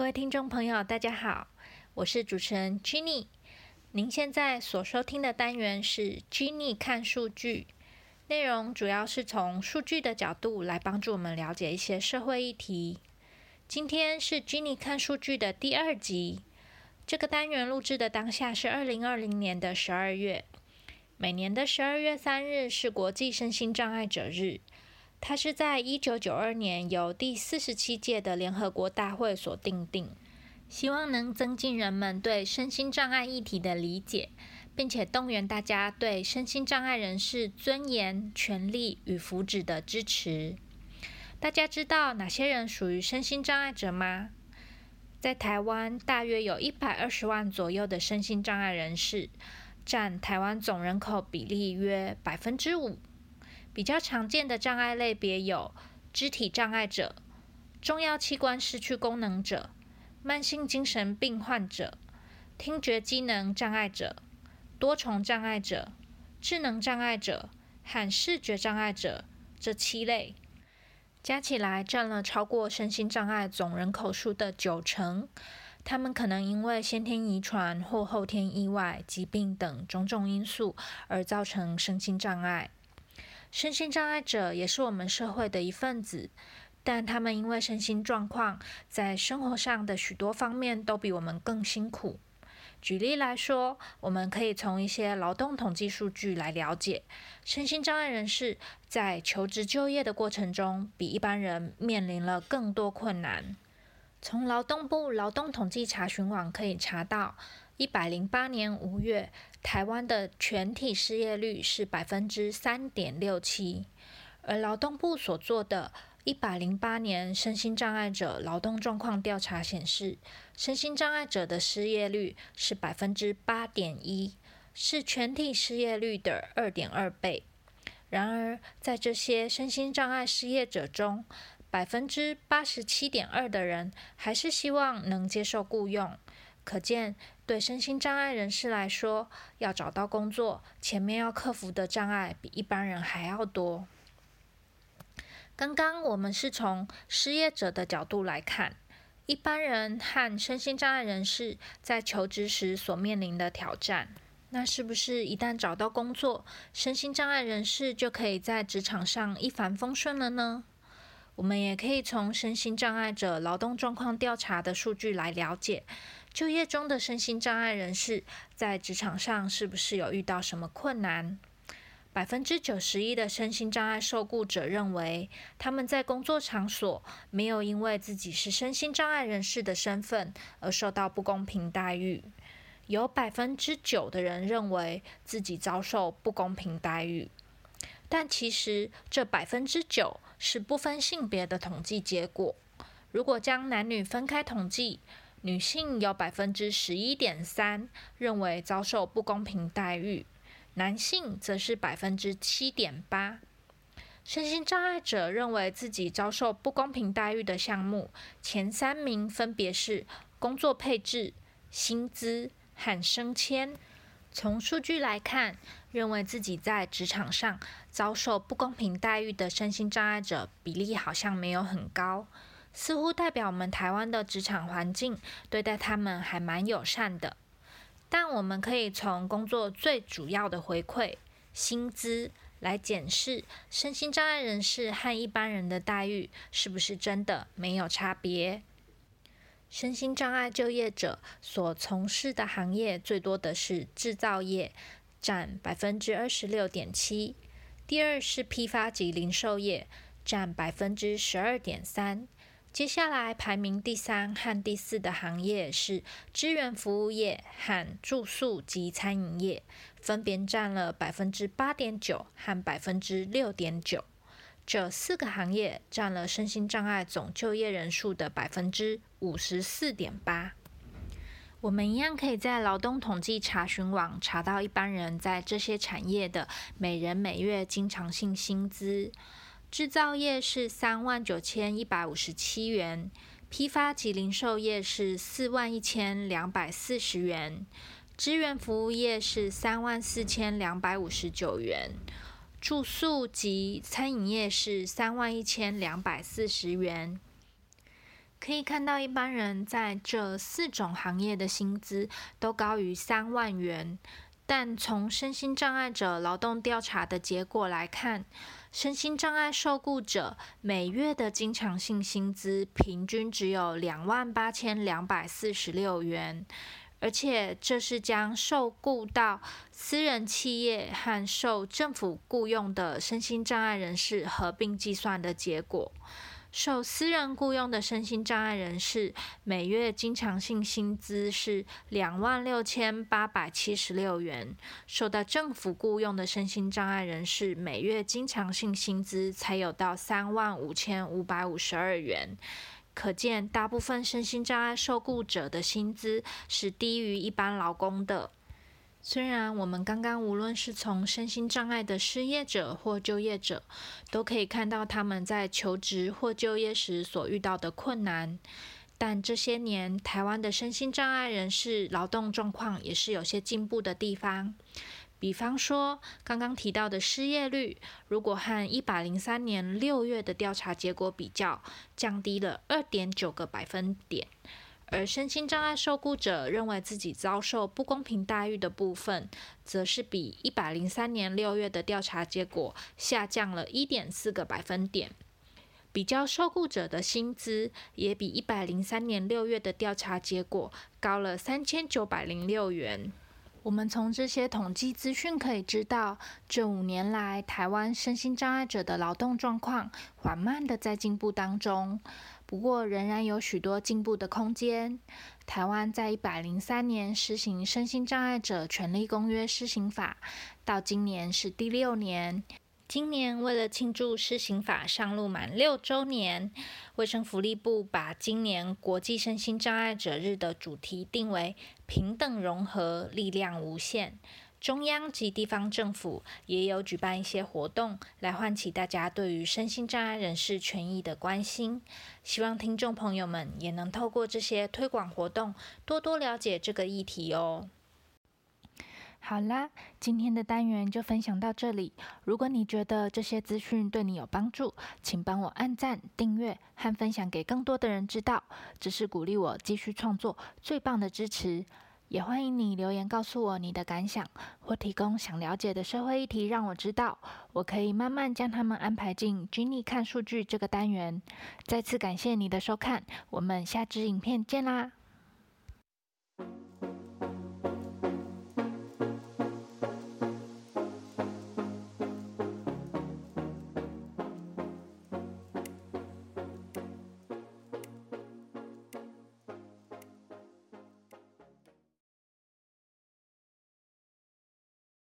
各位听众朋友，大家好，我是主持人 Jenny。您现在所收听的单元是 Jenny 看数据，内容主要是从数据的角度来帮助我们了解一些社会议题。今天是 Jenny 看数据的第二集。这个单元录制的当下是二零二零年的十二月。每年的十二月三日是国际身心障碍者日。它是在一九九二年由第四十七届的联合国大会所定定，希望能增进人们对身心障碍议题的理解，并且动员大家对身心障碍人士尊严、权利与福祉的支持。大家知道哪些人属于身心障碍者吗？在台湾，大约有一百二十万左右的身心障碍人士，占台湾总人口比例约百分之五。比较常见的障碍类别有肢体障碍者、重要器官失去功能者、慢性精神病患者、听觉机能障碍者、多重障碍者、智能障碍者和视觉障碍者这七类，加起来占了超过身心障碍总人口数的九成。他们可能因为先天遗传或后天意外、疾病等种种因素而造成身心障碍。身心障碍者也是我们社会的一份子，但他们因为身心状况，在生活上的许多方面都比我们更辛苦。举例来说，我们可以从一些劳动统计数据来了解，身心障碍人士在求职就业的过程中，比一般人面临了更多困难。从劳动部劳动统计查询网可以查到，一百零八年五月。台湾的全体失业率是百分之三点六七，而劳动部所做的一百零八年身心障碍者劳动状况调查显示，身心障碍者的失业率是百分之八点一，是全体失业率的二点二倍。然而，在这些身心障碍失业者中，百分之八十七点二的人还是希望能接受雇用，可见。对身心障碍人士来说，要找到工作，前面要克服的障碍比一般人还要多。刚刚我们是从失业者的角度来看，一般人和身心障碍人士在求职时所面临的挑战。那是不是一旦找到工作，身心障碍人士就可以在职场上一帆风顺了呢？我们也可以从身心障碍者劳动状况调查的数据来了解。就业中的身心障碍人士在职场上是不是有遇到什么困难？百分之九十一的身心障碍受雇者认为，他们在工作场所没有因为自己是身心障碍人士的身份而受到不公平待遇。有百分之九的人认为自己遭受不公平待遇，但其实这百分之九是不分性别的统计结果。如果将男女分开统计，女性有百分之十一点三认为遭受不公平待遇，男性则是百分之七点八。身心障碍者认为自己遭受不公平待遇的项目，前三名分别是工作配置、薪资和升迁。从数据来看，认为自己在职场上遭受不公平待遇的身心障碍者比例好像没有很高。似乎代表我们台湾的职场环境对待他们还蛮友善的，但我们可以从工作最主要的回馈薪资来检视身心障碍人士和一般人的待遇是不是真的没有差别。身心障碍就业者所从事的行业最多的是制造业，占百分之二十六点七，第二是批发及零售业，占百分之十二点三。接下来排名第三和第四的行业是支援服务业和住宿及餐饮业，分别占了百分之八点九和百分之六点九。这四个行业占了身心障碍总就业人数的百分之五十四点八。我们一样可以在劳动统计查询网查到一般人在这些产业的每人每月经常性薪资。制造业是三万九千一百五十七元，批发及零售业是四万一千两百四十元，支援服务业是三万四千两百五十九元，住宿及餐饮业是三万一千两百四十元。可以看到一般人在这四种行业的薪资都高于三万元。但从身心障碍者劳动调查的结果来看，身心障碍受雇者每月的经常性薪资平均只有两万八千两百四十六元，而且这是将受雇到私人企业和受政府雇佣的身心障碍人士合并计算的结果。受私人雇佣的身心障碍人士，每月经常性薪资是两万六千八百七十六元；受到政府雇佣的身心障碍人士，每月经常性薪资才有到三万五千五百五十二元。可见，大部分身心障碍受雇者的薪资是低于一般劳工的。虽然我们刚刚无论是从身心障碍的失业者或就业者，都可以看到他们在求职或就业时所遇到的困难，但这些年台湾的身心障碍人士劳动状况也是有些进步的地方。比方说，刚刚提到的失业率，如果和一百零三年六月的调查结果比较，降低了二点九个百分点。而身心障碍受雇者认为自己遭受不公平待遇的部分，则是比一百零三年六月的调查结果下降了一点四个百分点。比较受雇者的薪资，也比一百零三年六月的调查结果高了三千九百零六元。我们从这些统计资讯可以知道，这五年来台湾身心障碍者的劳动状况缓慢的在进步当中。不过，仍然有许多进步的空间。台湾在一百零三年实行《身心障碍者权利公约》施行法，到今年是第六年。今年为了庆祝施行法上路满六周年，卫生福利部把今年国际身心障碍者日的主题定为“平等融合，力量无限”。中央及地方政府也有举办一些活动，来唤起大家对于身心障碍人士权益的关心。希望听众朋友们也能透过这些推广活动，多多了解这个议题哦。好啦，今天的单元就分享到这里。如果你觉得这些资讯对你有帮助，请帮我按赞、订阅和分享给更多的人知道，这是鼓励我继续创作最棒的支持。也欢迎你留言告诉我你的感想，或提供想了解的社会议题，让我知道，我可以慢慢将他们安排进 Jenny 看数据这个单元。再次感谢你的收看，我们下支影片见啦！